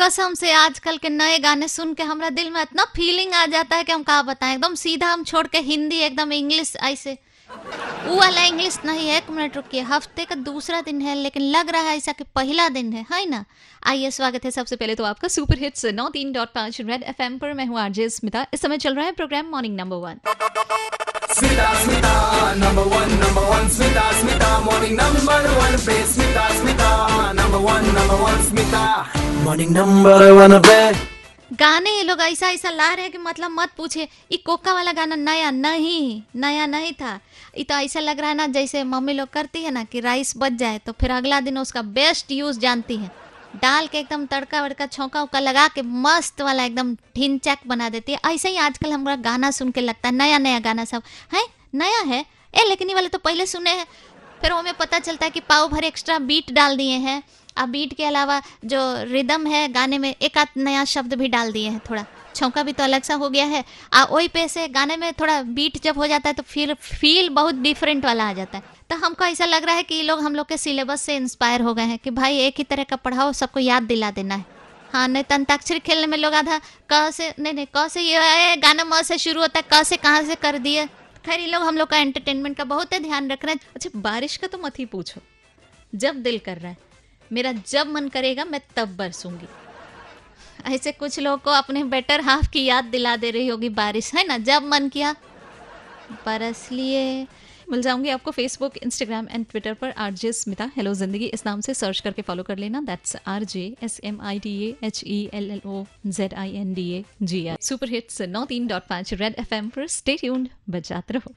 कसम से आजकल के नए गाने सुन के हमारा दिल में इतना फीलिंग आ जाता है कि हम कहा बताएँ। एकदम सीधा हम छोड़ के हिंदी एकदम इंग्लिश ऐसे। वो वाला इंग्लिश नहीं है एक मिनट रुकिए। हफ़्ते का दूसरा दिन है लेकिन लग रहा है ऐसा कि पहला दिन है है ना? आइए स्वागत है सबसे पहले तो आपका सुपर हिट्स नौ तीन डॉट पाँच रेड एफ़ एम पर। मैं हूँ आरजे स्मिता। इस समय चल रहा है program morning number one Smita, Smita, number one, number one, Smita, Smita, morning number one, play Smita, Smita, number one, number one, Smita, morning number one, play. गाने ये लोग ऐसा ऐसा ला रहे हैं कि मतलब मत पूछे ये कोका वाला गाना नया नहीं नया नहीं था। ये तो ऐसा लग रहा है ना जैसे मम्मी लोग करती है ना कि राइस बच जाए तो फिर अगला दिन उसका बेस्ट यूज़ जानती है। डाल के एकदम तड़का वड़का छौका उका लगा के मस्त वाला एकदम ढिनचैक बना देती है। ऐसे ही आजकल हमारा गाना सुन के लगता है नया नया गाना सब। है? नया है? ए लेकिन ये वाले तो पहले सुने हैं। फिर हमें पता चलता है कि पाव भर एक्स्ट्रा बीट डाल दिए हैं। अब बीट के अलावा जो रिदम है, गाने में एक आध नया शब्द भी डाल दिए हैं थोड़ा। छौका भी तो अलग सा हो गया है। आ वही पे से गाने में थोड़ा बीट जब हो जाता है तो फिर फील बहुत डिफरेंट वाला आ जाता है। तो हमको ऐसा लग रहा है कि ये लोग हम लोग के सिलेबस से इंस्पायर हो गए हैं कि भाई एक ही तरह का पढ़ाओ, सबको याद दिला देना है। हाँ नहीं तो अंताक्षरी खेलने में लोग आधा क से, नहीं नहीं, क से ये गाना म से शुरू होता है, क से कहाँ से कर दिए। खैर, ये लोग हम लोग का एंटरटेनमेंट का बहुत ध्यान रख रहे हैं। अच्छा बारिश का तो मत ही पूछो। जब दिल कर रहा है। मेरा जब मन करेगा, मैं तब बरसूँगी। ऐसे कुछ लोग को अपने बेटर हाफ़ की याद दिला दे रही होगी बारिश, है ना? जब मन किया, बरस लिए। मिल जाऊँगी आपको फेसबुक इंस्टाग्राम एंड ट्विटर पर आर जे स्मिता हेलो ज़िंदगी इस नाम से सर्च करके फॉलो कर लेना। That's R J S M I T H E L L O Z I N D A G R super hits नौ तीन डॉट पाँच रेड एफ़ एम पर स्टे ट्यून्ड बजाते रहो।